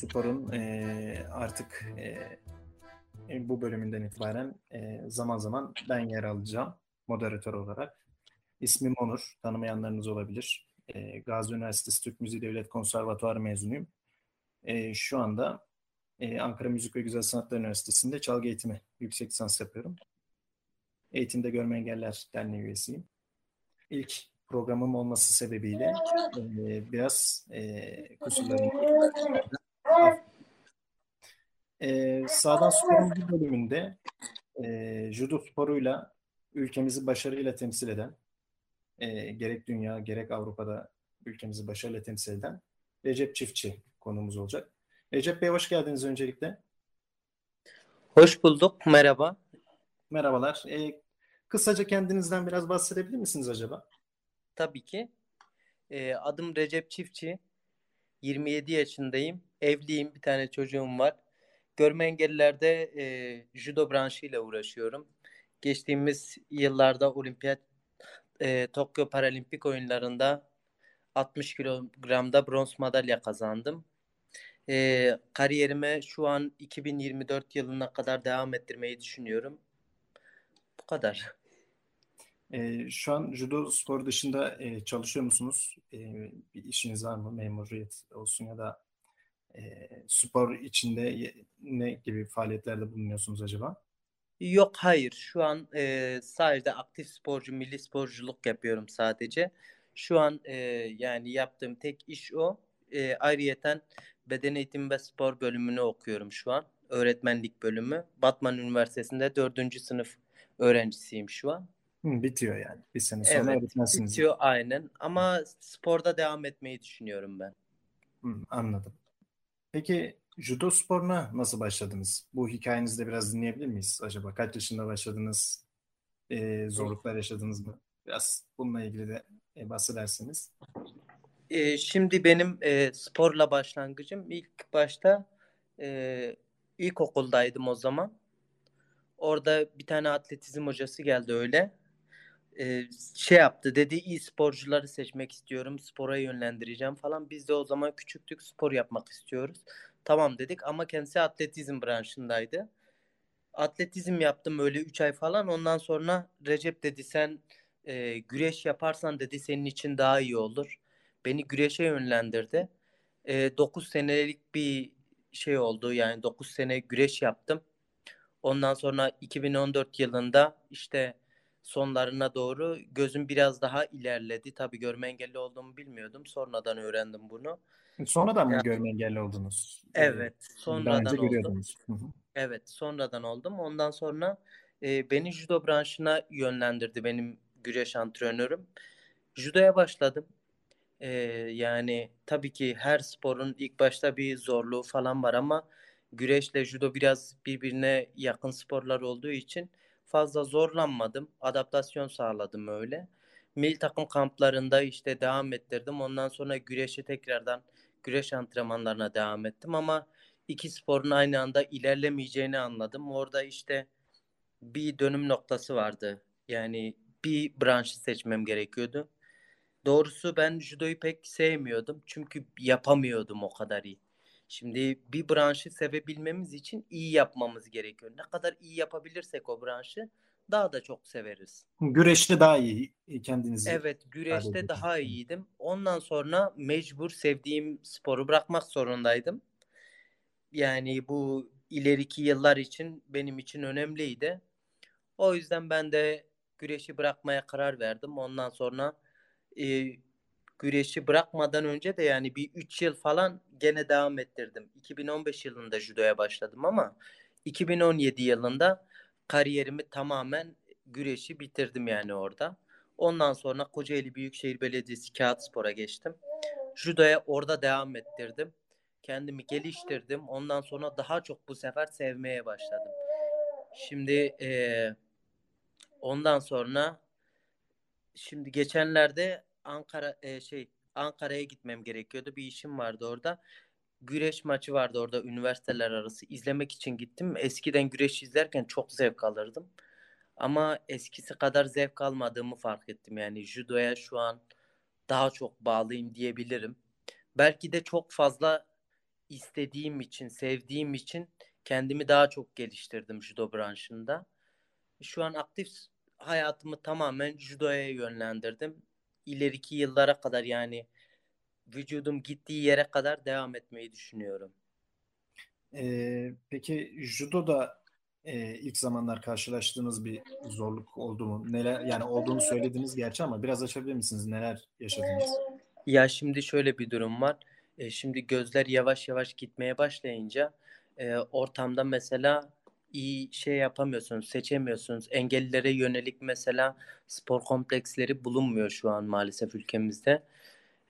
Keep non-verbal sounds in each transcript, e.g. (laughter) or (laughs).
Spor'un e, artık e, bu bölümünden itibaren e, zaman zaman ben yer alacağım moderatör olarak. İsmim Onur, tanımayanlarınız olabilir. E, Gazi Üniversitesi Türk Müziği Devlet Konservatuarı mezunuyum. E, şu anda e, Ankara Müzik ve Güzel Sanatlar Üniversitesi'nde çalgı eğitimi yüksek lisans yapıyorum. Eğitimde Görme Engeller Derneği üyesiyim. İlk programım olması sebebiyle e, biraz e, kusurlarımı e, Sağdan Spor'un bir bölümünde e, judo sporuyla ülkemizi başarıyla temsil eden e, gerek dünya gerek Avrupa'da ülkemizi başarıyla temsil eden Recep Çiftçi konumuz olacak. Recep Bey hoş geldiniz öncelikle. Hoş bulduk. Merhaba. Merhabalar. E, kısaca kendinizden biraz bahsedebilir misiniz acaba? Tabii ki. Ee, adım Recep Çiftçi. 27 yaşındayım. Evliyim. Bir tane çocuğum var. Görme engellilerde e, judo branşıyla uğraşıyorum. Geçtiğimiz yıllarda olimpiyat e, Tokyo Paralimpik oyunlarında 60 kilogramda bronz madalya kazandım. E, kariyerime şu an 2024 yılına kadar devam ettirmeyi düşünüyorum. Bu kadar. E, şu an judo spor dışında e, çalışıyor musunuz? E, bir işiniz var mı? Memuriyet olsun ya da e, spor içinde ne gibi faaliyetlerde bulunuyorsunuz acaba? Yok hayır. Şu an e, sadece aktif sporcu, milli sporculuk yapıyorum sadece. Şu an e, yani yaptığım tek iş o. E, ayrıyeten beden eğitimi ve spor bölümünü okuyorum şu an. Öğretmenlik bölümü. Batman Üniversitesi'nde dördüncü sınıf öğrencisiyim şu an. Hı, bitiyor yani. Bir sene sonra Evet, öğretmensiniz. bitiyor aynen. Ama sporda devam etmeyi düşünüyorum ben. Hı, anladım. Peki judo sporuna nasıl başladınız? Bu hikayenizi de biraz dinleyebilir miyiz acaba? Kaç yaşında başladınız? Ee, zorluklar yaşadınız mı? Biraz bununla ilgili de e, bahsederseniz. Ee, şimdi benim e, sporla başlangıcım ilk başta e, ilkokuldaydım o zaman. Orada bir tane atletizm hocası geldi öyle. Ee, şey yaptı dedi iyi sporcuları seçmek istiyorum. Spora yönlendireceğim falan. Biz de o zaman küçüktük spor yapmak istiyoruz. Tamam dedik ama kendisi atletizm branşındaydı. Atletizm yaptım öyle 3 ay falan. Ondan sonra Recep dedi sen e, güreş yaparsan dedi senin için daha iyi olur. Beni güreşe yönlendirdi. E, 9 senelik bir şey oldu yani 9 sene güreş yaptım. Ondan sonra 2014 yılında işte sonlarına doğru gözüm biraz daha ilerledi. Tabii görme engelli olduğumu bilmiyordum. Sonradan öğrendim bunu. Sonradan mı Ya- görme engelli oldunuz? Ee, Evet, sonradan oldum. Evet, sonradan oldum. Ondan sonra e, beni judo branşına yönlendirdi benim güreş antrenörüm. Judoya başladım. E, yani tabii ki her sporun ilk başta bir zorluğu falan var ama güreşle judo biraz birbirine yakın sporlar olduğu için fazla zorlanmadım. Adaptasyon sağladım öyle. Milli takım kamplarında işte devam ettirdim. Ondan sonra güreşe tekrardan güreş antrenmanlarına devam ettim ama iki sporun aynı anda ilerlemeyeceğini anladım. Orada işte bir dönüm noktası vardı. Yani bir branşı seçmem gerekiyordu. Doğrusu ben judoyu pek sevmiyordum. Çünkü yapamıyordum o kadar iyi. Şimdi bir branşı sevebilmemiz için iyi yapmamız gerekiyor. Ne kadar iyi yapabilirsek o branşı daha da çok severiz. Güreşte daha iyi kendinizi Evet, güreşte daha iyiydim. Ondan sonra mecbur sevdiğim sporu bırakmak zorundaydım. Yani bu ileriki yıllar için benim için önemliydi. O yüzden ben de güreşi bırakmaya karar verdim. Ondan sonra e, güreşi bırakmadan önce de yani bir 3 yıl falan gene devam ettirdim. 2015 yılında judoya başladım ama 2017 yılında kariyerimi tamamen güreşi bitirdim yani orada. Ondan sonra Kocaeli Büyükşehir Belediyesi Kağıtspor'a geçtim. judoya orada devam ettirdim. Kendimi geliştirdim. Ondan sonra daha çok bu sefer sevmeye başladım. Şimdi eee, ondan sonra şimdi geçenlerde Ankara eee, şey Ankara'ya gitmem gerekiyordu. Bir işim vardı orada. Güreş maçı vardı orada üniversiteler arası. İzlemek için gittim. Eskiden güreş izlerken çok zevk alırdım. Ama eskisi kadar zevk almadığımı fark ettim. Yani judoya şu an daha çok bağlıyım diyebilirim. Belki de çok fazla istediğim için, sevdiğim için kendimi daha çok geliştirdim judo branşında. Şu an aktif hayatımı tamamen judoya yönlendirdim. İleriki yıllara kadar yani vücudum gittiği yere kadar devam etmeyi düşünüyorum. Ee, peki judoda e, ilk zamanlar karşılaştığınız bir zorluk oldu mu? Neler yani olduğunu söylediniz gerçi ama biraz açabilir misiniz? Neler yaşadınız? Ya şimdi şöyle bir durum var. E, şimdi gözler yavaş yavaş gitmeye başlayınca e, ortamda mesela iyi şey yapamıyorsunuz, seçemiyorsunuz. Engellilere yönelik mesela spor kompleksleri bulunmuyor şu an maalesef ülkemizde.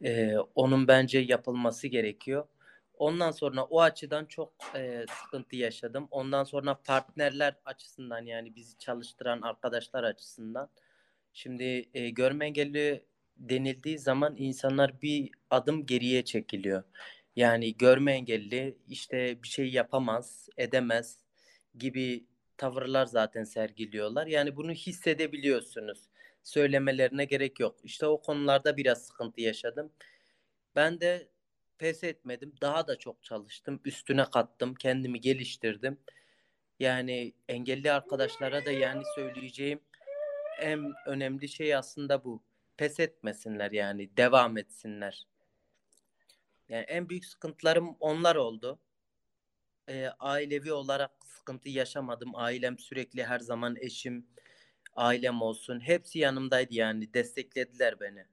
E, onun bence yapılması gerekiyor. Ondan sonra o açıdan çok e, sıkıntı yaşadım. Ondan sonra partnerler açısından yani bizi çalıştıran arkadaşlar açısından. Şimdi e, görme engelli denildiği zaman insanlar bir adım geriye çekiliyor. Yani görme engelli işte bir şey yapamaz, edemez gibi tavırlar zaten sergiliyorlar. Yani bunu hissedebiliyorsunuz. Söylemelerine gerek yok. İşte o konularda biraz sıkıntı yaşadım. Ben de pes etmedim. Daha da çok çalıştım. Üstüne kattım. Kendimi geliştirdim. Yani engelli arkadaşlara da yani söyleyeceğim en önemli şey aslında bu. Pes etmesinler yani. Devam etsinler. Yani en büyük sıkıntılarım onlar oldu. Ee, ailevi olarak sıkıntı yaşamadım. Ailem sürekli her zaman eşim, ailem olsun. Hepsi yanımdaydı yani. Desteklediler beni.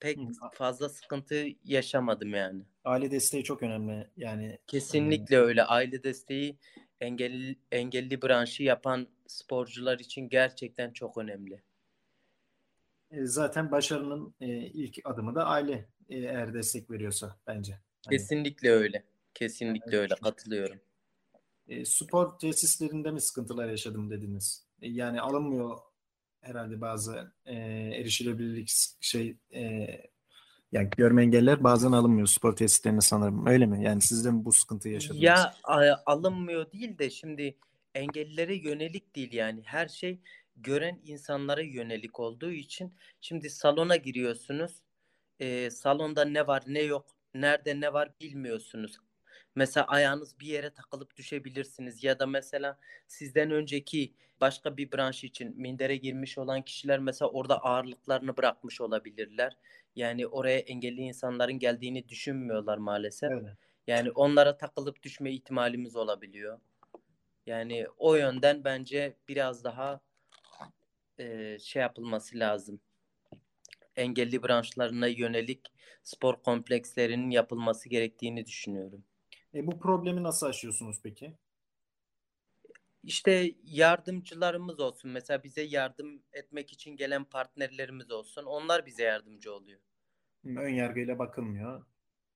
Pek Hı. fazla sıkıntı yaşamadım yani. Aile desteği çok önemli. Yani Kesinlikle öyle. Aile desteği engelli, engelli branşı yapan sporcular için gerçekten çok önemli. e, zaten başarının e, ilk adımı da aile e, eğer destek veriyorsa bence. Hani, Kesinlikle öyle. Kesinlikle öyle. Katılıyorum. e, spor tesislerinde mi sıkıntılar yaşadım dediniz? E, yani alınmıyor herhalde bazı e, erişilebilirlik şey e, yani görme engeller bazen alınmıyor spor tesislerine sanırım. Öyle mi? Yani siz de mi bu sıkıntıyı yaşadınız? Ya alınmıyor değil de şimdi engellilere yönelik değil yani her şey gören insanlara yönelik olduğu için şimdi salona giriyorsunuz Ee, salonda ne var ne yok nerede ne var bilmiyorsunuz. Mesela ayağınız bir yere takılıp düşebilirsiniz ya da mesela sizden önceki başka bir branş için mindere girmiş olan kişiler mesela orada ağırlıklarını bırakmış olabilirler. Yani oraya engelli insanların geldiğini düşünmüyorlar maalesef. Öyle. Yani onlara takılıp düşme ihtimalimiz olabiliyor. Yani o yönden bence biraz daha e, şey yapılması lazım. Engelli branşlarına yönelik spor komplekslerinin yapılması gerektiğini düşünüyorum. E, bu problemi nasıl aşıyorsunuz peki? İşte yardımcılarımız olsun. Mesela bize yardım etmek için gelen partnerlerimiz olsun. Onlar bize yardımcı oluyor. Ön yargıyla bakılmıyor.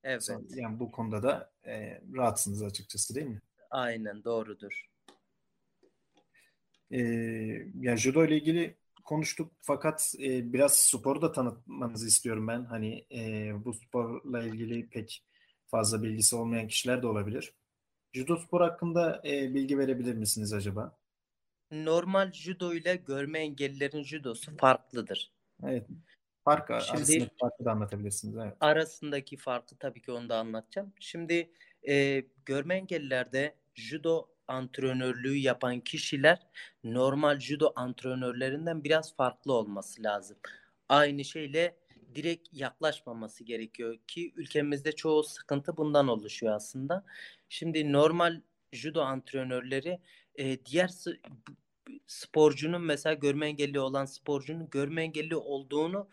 Evet. Yani bu konuda da e, rahatsınız açıkçası değil mi? Aynen doğrudur. E, yani judo ile ilgili konuştuk fakat e, biraz sporu da tanıtmanızı istiyorum ben. Hani e, bu sporla ilgili pek fazla bilgisi olmayan kişiler de olabilir. Judo spor hakkında e, bilgi verebilir misiniz acaba? Normal judo ile görme engellilerin judosu farklıdır. Evet. Fark Şimdi- arasındaki farkı da anlatabilirsiniz. Evet. arasındaki farkı tabii ki onu da anlatacağım. Şimdi e, görme engellilerde judo antrenörlüğü yapan kişiler normal judo antrenörlerinden biraz farklı olması lazım. Aynı şeyle direkt yaklaşmaması gerekiyor ki ülkemizde çoğu sıkıntı bundan oluşuyor aslında. Şimdi normal judo antrenörleri e, diğer sporcunun mesela görme engelli olan sporcunun görme engelli olduğunu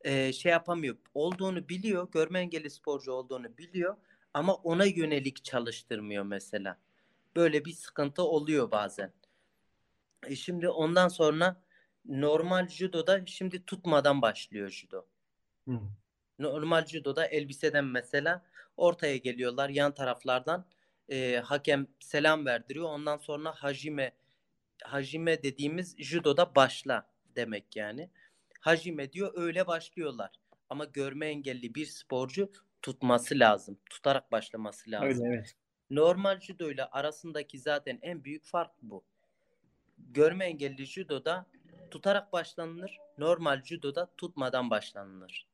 e, şey yapamıyor. Olduğunu biliyor, görme engelli sporcu olduğunu biliyor ama ona yönelik çalıştırmıyor mesela. Böyle bir sıkıntı oluyor bazen. E şimdi ondan sonra normal judoda şimdi tutmadan başlıyor judo. Hı. Normal judoda elbiseden mesela ortaya geliyorlar yan taraflardan e, hakem selam verdiriyor. Ondan sonra hajime hajime dediğimiz judoda başla demek yani. Hajime diyor öyle başlıyorlar. Ama görme engelli bir sporcu tutması lazım. Tutarak başlaması lazım. Öyle evet. Normal judo ile arasındaki zaten en büyük fark bu. Görme engelli judoda tutarak başlanılır. Normal judoda tutmadan başlanılır.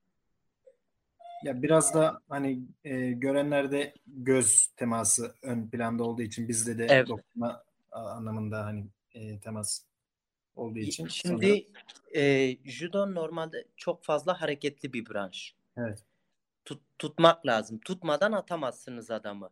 Ya biraz da hani e, görenlerde göz teması ön planda olduğu için bizde de Evet. dokunma a- anlamında hani e, temas olduğu için sanırım- Şimdi e, judo normalde çok fazla hareketli bir branş. evet. Tut, tutmak lazım. Tutmadan atamazsınız adamı.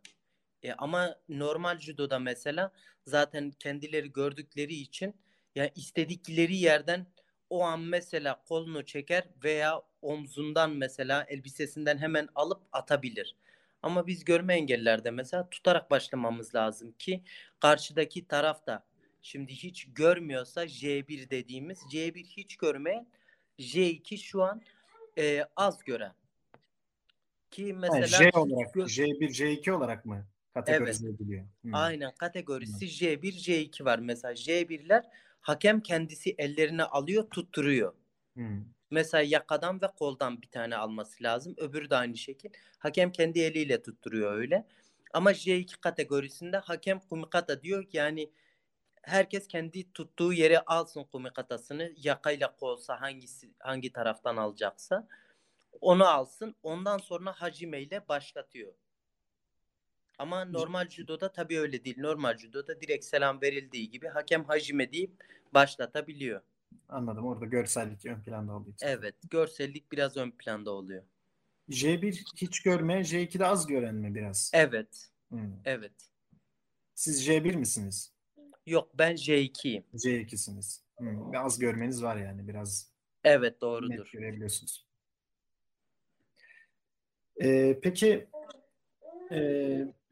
E, ama normal judoda mesela zaten kendileri gördükleri için yani istedikleri yerden o an mesela kolunu çeker veya omzundan mesela elbisesinden hemen alıp atabilir. Ama biz görme engellerde mesela tutarak başlamamız lazım ki karşıdaki taraf da şimdi hiç görmüyorsa J1 dediğimiz J1 hiç görmeyen J2 şu an e, az gören. Ki mesela J hiç olarak gö- J1, J2 olarak mı kategorize ediliyor? Hmm. Aynen kategorisi J1, J2 var. Mesela J1'ler hakem kendisi ellerine alıyor, tutturuyor. Hmm. Mesela yakadan ve koldan bir tane alması lazım. Öbürü de aynı şekil. Hakem kendi eliyle tutturuyor öyle. Ama J2 kategorisinde hakem kumikata diyor ki yani herkes kendi tuttuğu yere alsın kumikatasını. Yakayla kolsa hangisi hangi taraftan alacaksa onu alsın. Ondan sonra hacime ile başlatıyor. Ama normal judoda tabii öyle değil. Normal judoda direkt selam verildiği gibi hakem hacime deyip başlatabiliyor. Anladım. Orada görsellik ön planda olduğu için. Evet, görsellik biraz ön planda oluyor. J1 hiç görme, J2'de az gören mi biraz? Evet, Hmm. evet. Siz J1 misiniz? Yok ben J2'yim. J2'siniz. Hmm. Az görmeniz var yani biraz Evet net doğrudur. görebiliyorsunuz. Ee, peki e,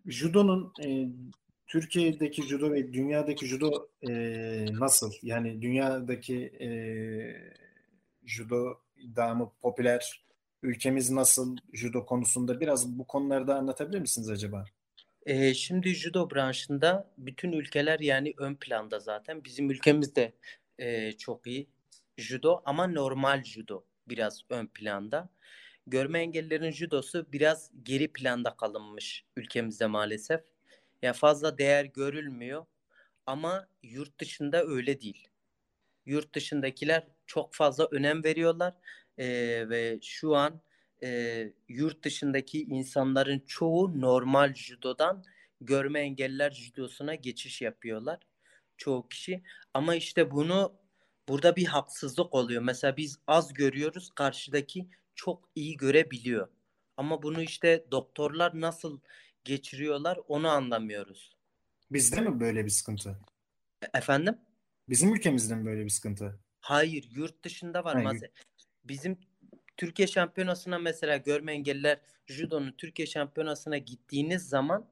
judo'nun e, Türkiye'deki judo ve dünyadaki judo e, nasıl? Yani dünyadaki e, judo daha mı popüler? Ülkemiz nasıl judo konusunda? Biraz bu konularda anlatabilir misiniz acaba? Ee, şimdi judo branşında bütün ülkeler yani ön planda zaten. Bizim ülkemiz de e, çok iyi judo ama normal judo biraz ön planda. Görme engellilerin judosu biraz geri planda kalınmış ülkemizde maalesef. Ya fazla değer görülmüyor ama yurt dışında öyle değil. Yurt dışındakiler çok fazla önem veriyorlar Ee, ve şu an e, yurt dışındaki insanların çoğu normal judodan görme engelliler judosuna geçiş yapıyorlar. Çoğu kişi. Ama işte bunu burada bir haksızlık oluyor. Mesela biz az görüyoruz, karşıdaki çok iyi görebiliyor. Ama bunu işte doktorlar nasıl geçiriyorlar onu anlamıyoruz. Bizde mi böyle bir sıkıntı? E- Efendim? Bizim ülkemizde mi böyle bir sıkıntı? Hayır, yurt dışında var. Ha, Mas- Bizim Türkiye şampiyonasına mesela görme engelliler judonun Türkiye şampiyonasına gittiğiniz zaman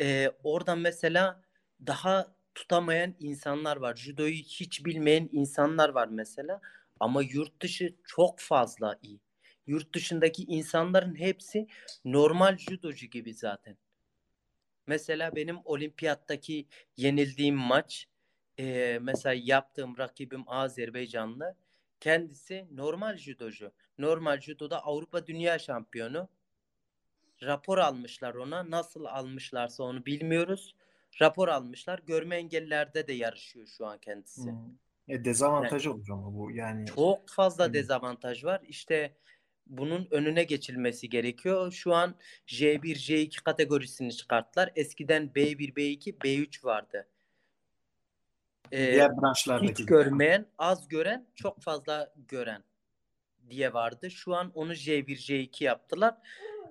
e, oradan mesela daha tutamayan insanlar var. Judoyu hiç bilmeyen insanlar var mesela. Ama yurt dışı çok fazla iyi. Yurt dışındaki insanların hepsi normal judocu gibi zaten. Mesela benim olimpiyattaki yenildiğim maç e, mesela yaptığım rakibim Azerbaycanlı. Kendisi normal judocu. Normal judoda Avrupa Dünya Şampiyonu. Rapor almışlar ona. Nasıl almışlarsa onu bilmiyoruz. Rapor almışlar. Görme engellilerde de yarışıyor şu an kendisi. Hmm. E, dezavantajı olur ama bu yani Çok fazla Evet. dezavantaj var. İşte bunun önüne geçilmesi gerekiyor. Şu an J1, J2 kategorisini çıkarttılar. Eskiden B1, B2, B3 vardı. Ee, diğer branşlardaki hiç görmeyen, az gören, çok fazla gören diye vardı. Şu an onu J1, J2 yaptılar.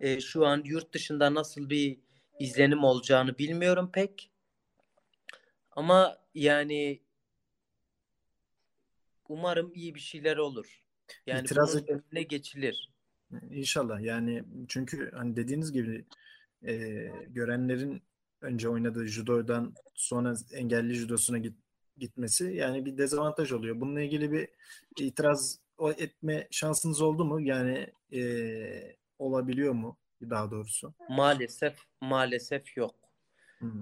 Ee, şu an yurt dışında nasıl bir izlenim olacağını bilmiyorum pek. Ama yani umarım iyi bir şeyler olur. Yani İtiraz bunun önüne geçilir. İnşallah yani çünkü hani dediğiniz gibi e, görenlerin önce oynadığı judodan sonra engelli judosuna git, gitmesi yani bir dezavantaj oluyor. Bununla ilgili bir itiraz etme şansınız oldu mu? Yani e, olabiliyor mu daha doğrusu? Maalesef maalesef yok.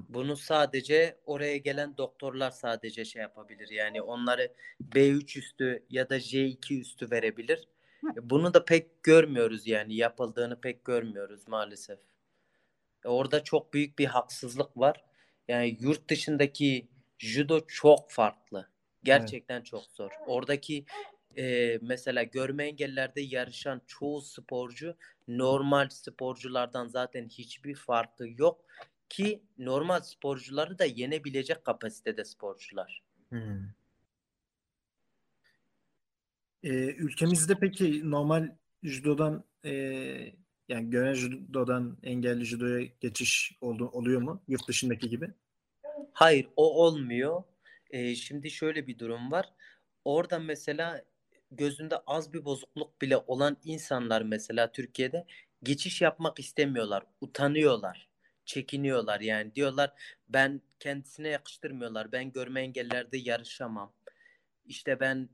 Bunu sadece oraya gelen doktorlar sadece şey yapabilir. Yani onları B3 üstü ya da J2 üstü verebilir. Bunu da pek görmüyoruz yani yapıldığını pek görmüyoruz maalesef. E, Orada çok büyük bir haksızlık var. Yani yurt dışındaki judo çok farklı. Gerçekten çok zor. Oradaki e, mesela görme engellerde yarışan çoğu sporcu normal sporculardan zaten hiçbir farkı yok ki normal sporcuları da yenebilecek kapasitede sporcular. Hmm. E, ülkemizde peki normal judodan e, yani gören judodan engelli judoya geçiş oldu, oluyor mu? Yurt dışındaki gibi. Hayır, o olmuyor. Ee, şimdi şöyle bir durum var. Orada mesela gözünde az bir bozukluk bile olan insanlar mesela Türkiye'de geçiş yapmak istemiyorlar, utanıyorlar, çekiniyorlar. Yani diyorlar ben kendisine yakıştırmıyorlar. Ben görme engellerde yarışamam. İşte ben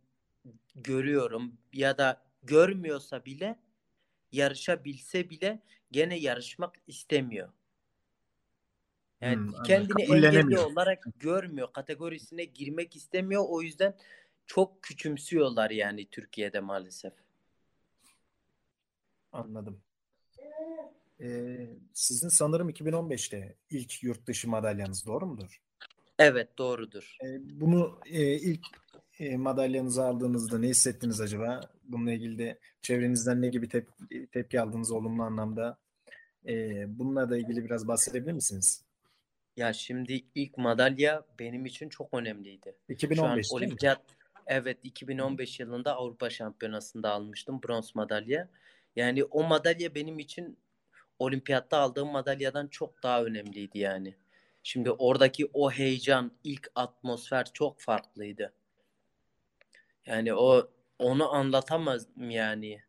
görüyorum ya da görmüyorsa bile yarışabilse bile gene yarışmak istemiyor. Yani Hmm, kendini engelli olarak görmüyor, kategorisine girmek istemiyor. O yüzden çok küçümsüyorlar yani Türkiye'de maalesef. Anladım. Ee, sizin sanırım 2015'te ilk yurt dışı madalyanız doğru mudur? Evet doğrudur. Ee, bunu e, ilk e, madalyanızı aldığınızda ne hissettiniz acaba? Bununla ilgili de çevrenizden ne gibi tep- tepki aldınız olumlu anlamda? Ee, bununla da ilgili biraz bahsedebilir misiniz? Ya şimdi ilk madalya benim için çok önemliydi. Şu an 2015 değil mi? olimpiyat evet 2015 yılında Avrupa Şampiyonası'nda almıştım bronz madalya. Yani o madalya benim için olimpiyatta aldığım madalyadan çok daha önemliydi yani. Şimdi oradaki o heyecan, ilk atmosfer çok farklıydı. Yani o onu anlatamaz yani.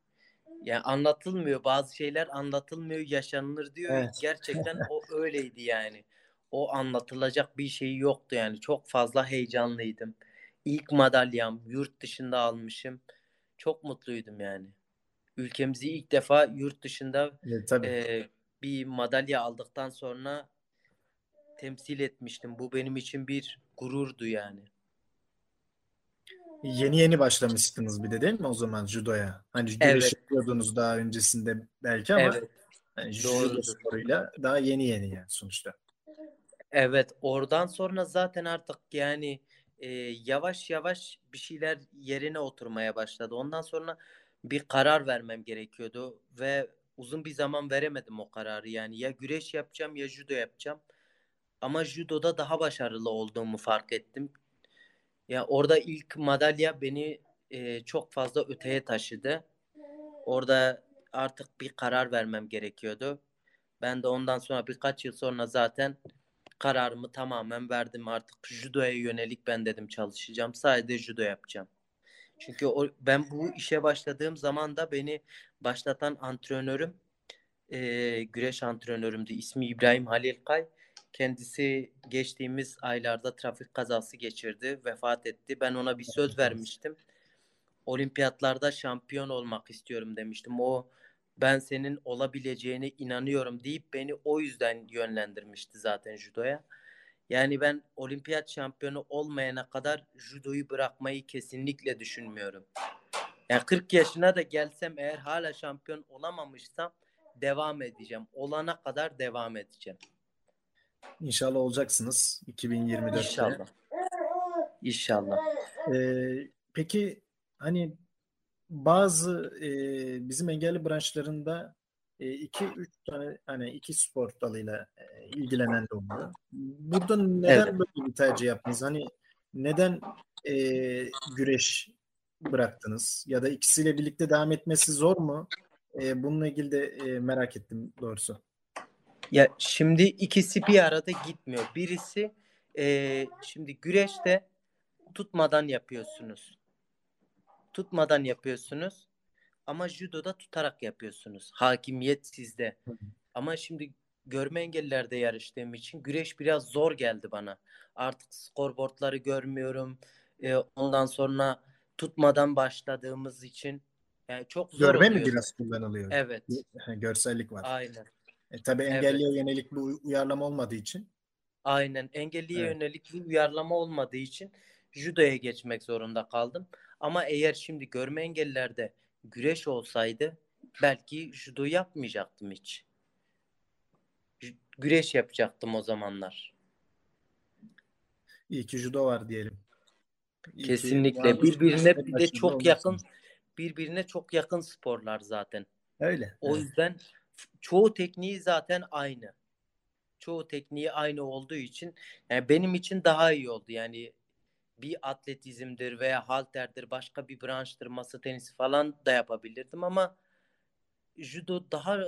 Yani anlatılmıyor. Bazı şeyler anlatılmıyor, yaşanılır diyor. Evet. Gerçekten o (laughs) öyleydi yani. O anlatılacak bir şey yoktu yani. Çok fazla heyecanlıydım. İlk madalyam yurt dışında almışım. Çok mutluydum yani. Ülkemizi ilk defa yurt dışında Evet, tabii. e, bir madalya aldıktan sonra temsil etmiştim. Bu benim için bir gururdu yani. Yeni yeni başlamıştınız bir de değil mi o zaman judoya? Hani güreş Evet. daha öncesinde belki ama Evet. hani judo sporuyla daha yeni yeni yani sonuçta. Evet, oradan sonra zaten artık yani e, yavaş yavaş bir şeyler yerine oturmaya başladı. Ondan sonra bir karar vermem gerekiyordu ve uzun bir zaman veremedim o kararı. Yani ya güreş yapacağım ya judo yapacağım. Ama judoda daha başarılı olduğumu fark ettim. Ya orada ilk madalya beni e, çok fazla öteye taşıdı. Orada artık bir karar vermem gerekiyordu. Ben de ondan sonra birkaç yıl sonra zaten kararımı tamamen verdim. Artık judoya yönelik ben dedim çalışacağım. Sadece judo yapacağım. Çünkü o, ben bu işe başladığım zaman da beni başlatan antrenörüm e, güreş antrenörümdü. İsmi İbrahim Halil Kay. Kendisi geçtiğimiz aylarda trafik kazası geçirdi, vefat etti. Ben ona bir söz vermiştim. Olimpiyatlarda şampiyon olmak istiyorum demiştim. O ben senin olabileceğine inanıyorum deyip beni o yüzden yönlendirmişti zaten judoya. Yani ben olimpiyat şampiyonu olmayana kadar judoyu bırakmayı kesinlikle düşünmüyorum. Yani 40 yaşına da gelsem eğer hala şampiyon olamamışsam devam edeceğim. Olana kadar devam edeceğim. İnşallah olacaksınız 2024'te. İnşallah. İnşallah. Ee, peki hani bazı e, bizim engelli branşlarında iki üç tane hani iki spor dalıyla e, ilgilenen de oluyor. Burada neden Evet. böyle bir tercih yaptınız? Hani neden e, güreş bıraktınız? Ya da ikisiyle birlikte devam etmesi zor mu? E, bununla ilgili de e, merak ettim doğrusu. Ya şimdi ikisi bir arada gitmiyor. Birisi eee, şimdi güreşte tutmadan yapıyorsunuz. Tutmadan yapıyorsunuz. Ama judoda tutarak yapıyorsunuz. Hakimiyet sizde. Hı hı. Ama şimdi görme engellilerde yarıştığım için güreş biraz zor geldi bana. Artık skorboardları görmüyorum. Eee, ondan sonra tutmadan başladığımız için yani çok zor Görme mi oluyor. biraz kullanılıyor? Evet. Görsellik var. Aynen. E, tabii Evet. engelliye yönelik bu uyarlama olmadığı için Aynen. Engelliye Evet. yönelik bir uyarlama olmadığı için judoya geçmek zorunda kaldım. Ama eğer şimdi görme engellilerde güreş olsaydı belki judo yapmayacaktım hiç. Güreş yapacaktım o zamanlar. iyi ki judo var diyelim. İyi Kesinlikle. Birbirine bir de çok yakın birbirine çok yakın sporlar zaten. Öyle. O evet. yüzden çoğu tekniği zaten aynı. Çoğu tekniği aynı olduğu için yani benim için daha iyi oldu. Yani bir atletizmdir veya halterdir, başka bir branştır, masa tenisi falan da yapabilirdim ama judo daha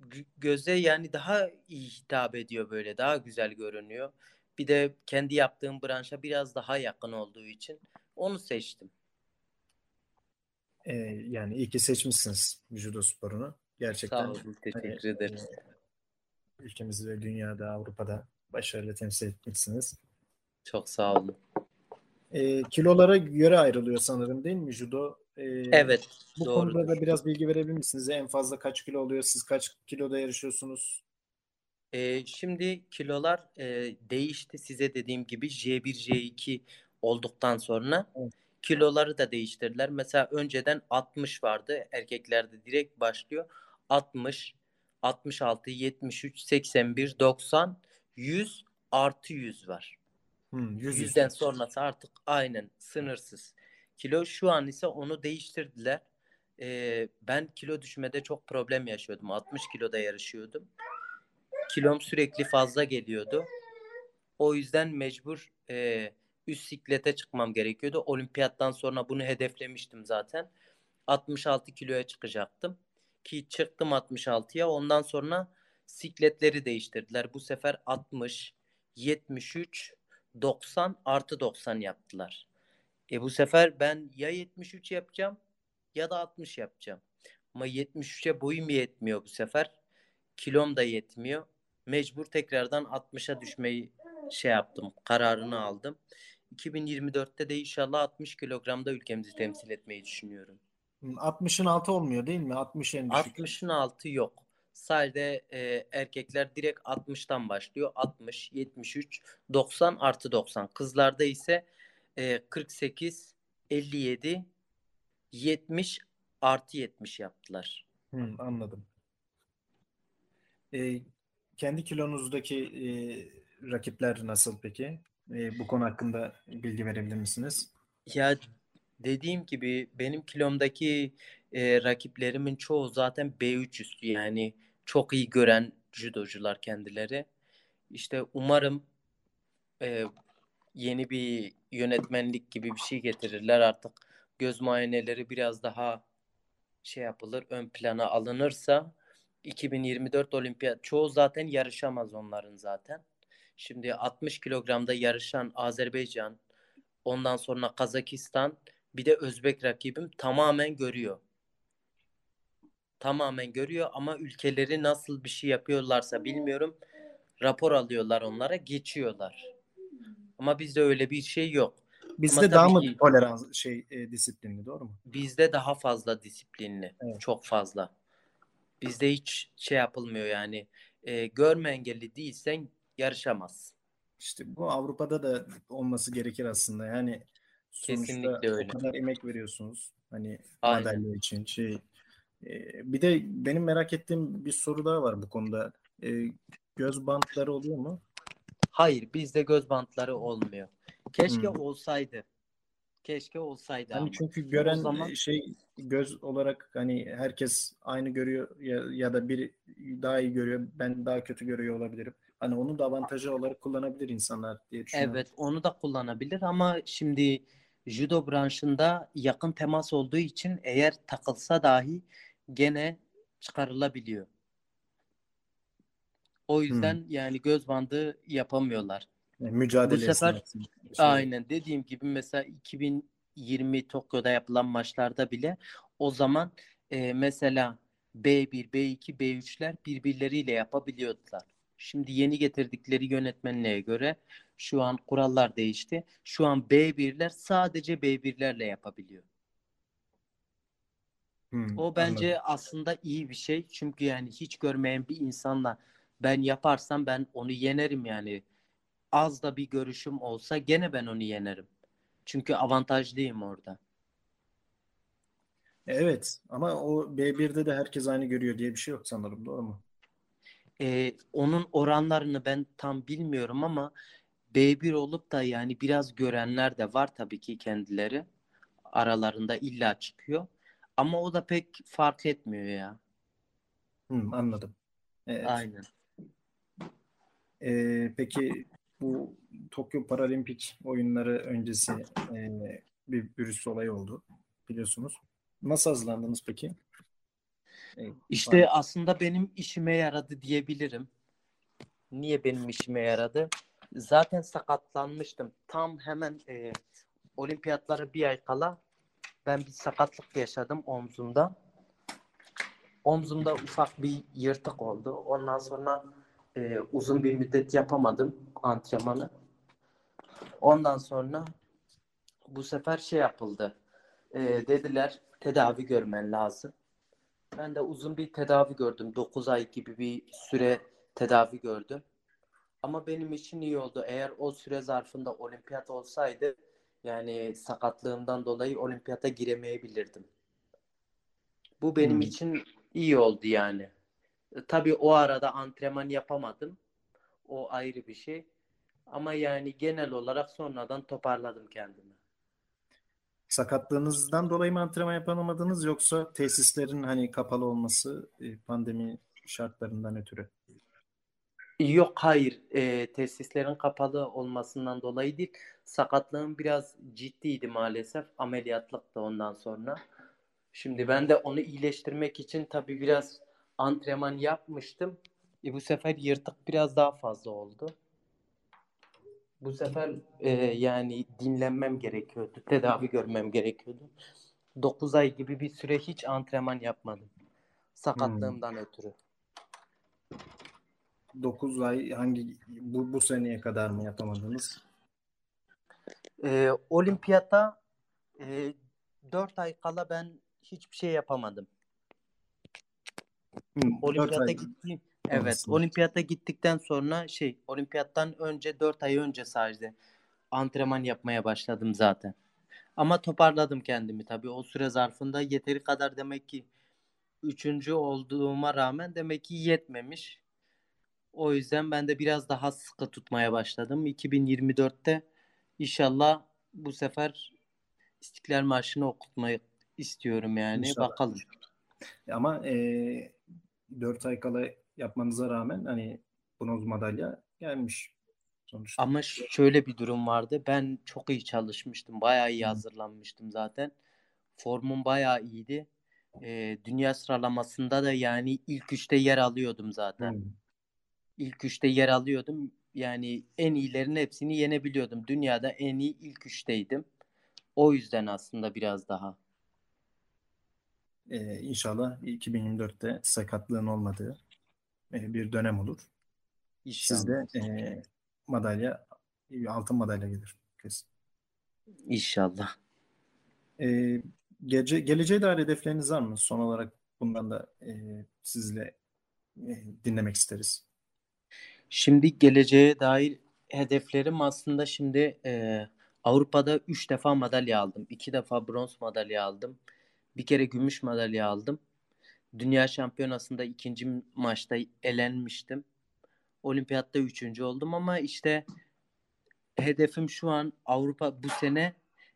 gö- göze yani daha iyi hitap ediyor böyle, daha güzel görünüyor. Bir de kendi yaptığım branşa biraz daha yakın olduğu için onu seçtim. Ee, yani iyi ki seçmişsiniz judo sporunu. Gerçekten Sağ olun, teşekkür hani, ederim. e, ülkemizi ve dünyada, Avrupa'da başarılı temsil etmişsiniz. Çok sağ olun. E, kilolara göre ayrılıyor sanırım değil mi judo? E, Evet, Bu doğrudur. konuda da biraz bilgi verebilir misiniz? En fazla kaç kilo oluyor? Siz kaç kiloda yarışıyorsunuz? Ee, şimdi kilolar e, değişti size dediğim gibi J1 J2 olduktan sonra Evet. kiloları da değiştirdiler. Mesela önceden 60 vardı erkeklerde direkt başlıyor. 60, 66, 73, 81, 90, 100 artı 100 var. Hmm, yüz yüz. Yüzden sonrası artık aynen sınırsız. Kilo şu an ise onu değiştirdiler. Ee, ben kilo düşmede çok problem yaşıyordum. 60 kiloda yarışıyordum. Kilom sürekli fazla geliyordu. O yüzden mecbur e, üst siklete çıkmam gerekiyordu. Olimpiyattan sonra bunu hedeflemiştim zaten. 66 kiloya çıkacaktım. Ki çıktım 66'ya. Ondan sonra sikletleri değiştirdiler. Bu sefer 60, 73, 90 artı 90 yaptılar. E bu sefer ben ya 73 yapacağım ya da 60 yapacağım. Ama 73'e boyum yetmiyor bu sefer. Kilom da yetmiyor. Mecbur tekrardan 60'a düşmeyi şey yaptım. Kararını aldım. 2024'te de inşallah 60 kilogramda ülkemizi temsil etmeyi düşünüyorum. Hmm, 60'ın altı olmuyor değil mi? 60 en düşük. 60'ın altı yok. Sadece e, erkekler direkt 60'tan başlıyor. 60, 73, 90 artı 90. Kızlarda ise e, 48, 57, 70 artı 70 yaptılar. Hmm, anladım. E, kendi kilonuzdaki e, rakipler nasıl peki? E, bu konu hakkında bilgi verebilir misiniz? Ya dediğim gibi benim kilomdaki e, rakiplerimin çoğu zaten B3 üstü yani çok iyi gören judocular kendileri. İşte umarım e, yeni bir yönetmenlik gibi bir şey getirirler artık göz muayeneleri biraz daha şey yapılır ön plana alınırsa 2024 olimpiyat çoğu zaten yarışamaz onların zaten. Şimdi 60 kilogramda yarışan Azerbaycan ondan sonra Kazakistan bir de Özbek rakibim tamamen görüyor. Tamamen görüyor ama ülkeleri nasıl bir şey yapıyorlarsa bilmiyorum. Rapor alıyorlar onlara geçiyorlar. Ama bizde öyle bir şey yok. Bizde Ama daha mı ki- tolerans şey e, disiplinli doğru mu? Bizde daha fazla disiplinli. Evet. Çok fazla. Bizde hiç şey yapılmıyor yani. E, görme engelli değilsen yarışamazsın. İşte bu Avrupa'da da olması gerekir aslında. Yani Kesinlikle öyle. o kadar emek veriyorsunuz. Hani Aynen. madalya için şey. Bir de benim merak ettiğim bir soru daha var bu konuda. Göz bantları oluyor mu? Hayır, bizde göz bantları olmuyor. Keşke Hmm. olsaydı. Keşke olsaydı Hani ama. çünkü gören O zaman- şey göz olarak hani herkes aynı görüyor ya, ya da biri daha iyi görüyor, ben daha kötü görüyor olabilirim. Hani onu da avantajı olarak kullanabilir insanlar diye düşünüyorum. Evet, onu da kullanabilir ama şimdi judo branşında yakın temas olduğu için eğer takılsa dahi gene çıkarılabiliyor. O yüzden yani göz bandı yapamıyorlar. Yani mücadele Bu sefer- şey- Aynen dediğim gibi mesela 2020 Tokyo'da yapılan maçlarda bile o zaman e, mesela B1, B2, B3'ler birbirleriyle yapabiliyordular. Şimdi yeni getirdikleri yönetmenliğe göre şu an kurallar değişti. Şu an B1'ler sadece B1'lerle yapabiliyor. Hmm, O bence anladım. aslında iyi bir şey. Çünkü yani hiç görmeyen bir insanla ben yaparsam ben onu yenerim yani. Az da bir görüşüm olsa gene ben onu yenerim. Çünkü avantajlıyım orada. Evet ama o B1'de de herkes aynı görüyor diye bir şey yok sanırım doğru mu? Ee, onun oranlarını ben tam bilmiyorum ama B1 olup da yani biraz görenler de var tabii ki kendileri. Aralarında illa çıkıyor. Ama o da pek fark etmiyor ya. Hmm, anladım. Evet. Aynen. Ee, peki bu Tokyo Paralimpik oyunları öncesi e, bir virüs olayı oldu biliyorsunuz. Nasıl hazırlandınız peki? Ee, İşte var- aslında benim işime yaradı diyebilirim. Niye benim işime yaradı? Zaten sakatlanmıştım. Tam hemen e, olimpiyatlara bir ay kala ben bir sakatlık yaşadım omzumda. Omzumda ufak bir yırtık oldu. Ondan sonra e, uzun bir müddet yapamadım antrenmanı. Ondan sonra bu sefer şey yapıldı. E, dediler tedavi görmen lazım. Ben de uzun bir tedavi gördüm. 9 ay gibi bir süre tedavi gördüm. Ama benim için iyi oldu. Eğer o süre zarfında olimpiyat olsaydı yani sakatlığımdan dolayı olimpiyata giremeyebilirdim. Bu benim Hmm. için iyi oldu yani. E, Tabii o arada antrenman yapamadım. O ayrı bir şey. Ama yani genel olarak sonradan toparladım kendimi. Sakatlığınızdan dolayı mı antrenman yapamadınız yoksa tesislerin hani kapalı olması e, pandemi şartlarından ötürü? Yok hayır Ee, tesislerin kapalı olmasından dolayı değil sakatlığım biraz ciddiydi maalesef ameliyatlık da ondan sonra. Şimdi ben de onu iyileştirmek için tabii biraz antrenman yapmıştım. E, bu sefer yırtık biraz daha fazla oldu. Bu sefer e, yani dinlenmem gerekiyordu, tedavi görmem gerekiyordu. 9 ay gibi bir süre hiç antrenman yapmadım sakatlığımdan ötürü. 9 ay hangi bu, bu seneye kadar mı yapamadınız? Ee, olimpiyata e, 4 ay kala ben hiçbir şey yapamadım. Hmm, dört Olimpiyata gittiğim evet, sonrasında. olimpiyata gittikten sonra şey, olimpiyattan önce 4 ay önce sadece antrenman yapmaya başladım zaten. Ama toparladım kendimi tabii. O süre zarfında yeteri kadar demek ki üçüncü olduğuma rağmen demek ki yetmemiş. O yüzden ben de biraz daha sıkı tutmaya başladım. 2024'te inşallah bu sefer İstiklal Marşı'nı okutmayı istiyorum yani. İnşallah. Bakalım. Ama e, 4 ay kala yapmanıza rağmen hani bronz madalya gelmiş sonuçta. Ama şöyle bir durum vardı. Ben çok iyi çalışmıştım. Bayağı iyi hazırlanmıştım zaten. Formum bayağı iyiydi. Ee, dünya sıralamasında da yani ilk üçte yer alıyordum zaten. Hmm. İlk üçte yer alıyordum. Yani en iyilerin hepsini yenebiliyordum. Dünyada en iyi ilk üçteydim. O yüzden aslında biraz daha. E, inşallah 2024'te sakatlığın olmadığı e, bir dönem olur. İnşallah. Sizde e, madalya altın madalya gelir kesin. İnşallah. E, gece, geleceğe dair hedefleriniz var mı? Son olarak bundan da e, sizle e, dinlemek isteriz. Şimdi geleceğe dair hedeflerim aslında şimdi e, Avrupa'da 3 defa madalya aldım. 2 defa bronz madalya aldım. Bir kere gümüş madalya aldım. Dünya şampiyonasında ikinci maçta elenmiştim. Olimpiyatta üçüncü oldum ama işte hedefim şu an Avrupa bu sene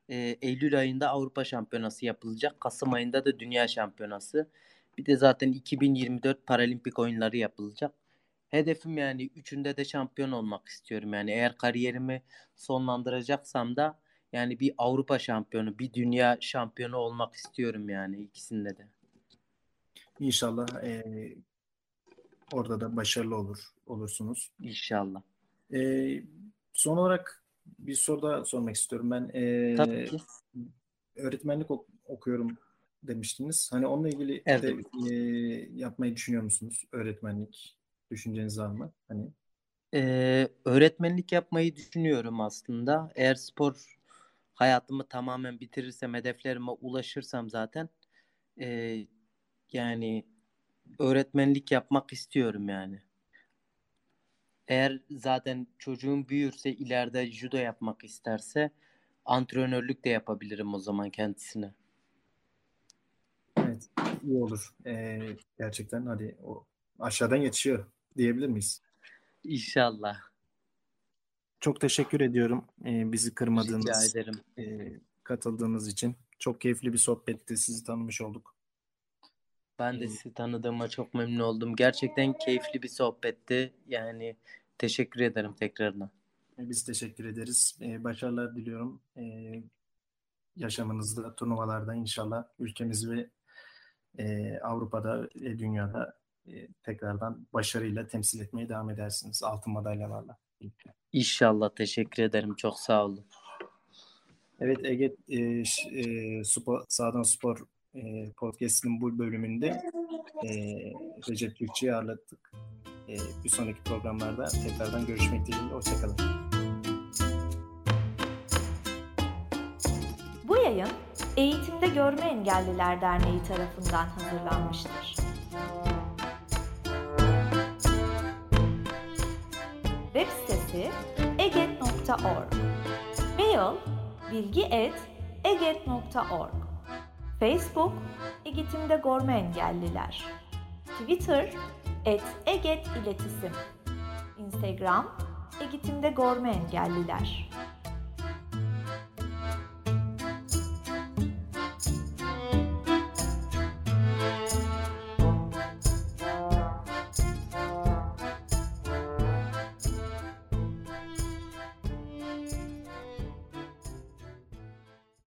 e, Eylül ayında Avrupa şampiyonası yapılacak. Kasım ayında da dünya şampiyonası. Bir de zaten 2024 paralimpik oyunları yapılacak. Hedefim yani üçünde de şampiyon olmak istiyorum. Yani eğer kariyerimi sonlandıracaksam da yani bir Avrupa şampiyonu, bir dünya şampiyonu olmak istiyorum yani ikisinde de. İnşallah e, orada da başarılı olur olursunuz. İnşallah. E, son olarak bir soru daha sormak istiyorum ben. E, Tabii ki. öğretmenlik ok- okuyorum demiştiniz. Hani onunla ilgili Evet. de e, yapmayı düşünüyor musunuz öğretmenlik? Düşünceniz var mı? Hani Ee, öğretmenlik yapmayı düşünüyorum aslında. Eğer spor hayatımı tamamen bitirirsem, hedeflerime ulaşırsam zaten ee, yani öğretmenlik yapmak istiyorum yani. Eğer zaten çocuğum büyürse ileride judo yapmak isterse antrenörlük de yapabilirim o zaman kendisine. evet iyi olur. Ee, gerçekten hadi o aşağıdan yetişiyor diyebilir miyiz? İnşallah. Çok teşekkür ediyorum ee, bizi Rica kırmadığınız, ederim. e, katıldığınız için. Çok keyifli bir sohbetti. Sizi tanımış olduk. Ben de Ee, sizi tanıdığıma çok memnun oldum. Gerçekten keyifli bir sohbetti. Yani teşekkür ederim tekrardan. Biz teşekkür ederiz. Ee, başarılar diliyorum. Ee, yaşamınızda, turnuvalarda inşallah ülkemizi ve e, Avrupa'da ve dünyada e, tekrardan başarıyla temsil etmeye devam edersiniz. Altın madalyalarla. İnşallah teşekkür ederim. Çok sağ olun. Evet Ege e, e, spor, Sağdan Spor e, podcast'inin bu bölümünde e, Recep Türkçü'yü ağırladık. E, bir sonraki programlarda tekrardan görüşmek dileğiyle. Hoşçakalın. Bu yayın Eğitimde Görme Engelliler Derneği tarafından hazırlanmıştır. Web sitesi eget.org Mail bilgi.eget.org Facebook Eğitimde Görme Engelliler. Twitter et Eget İletisim. Instagram Eğitimde Görme Engelliler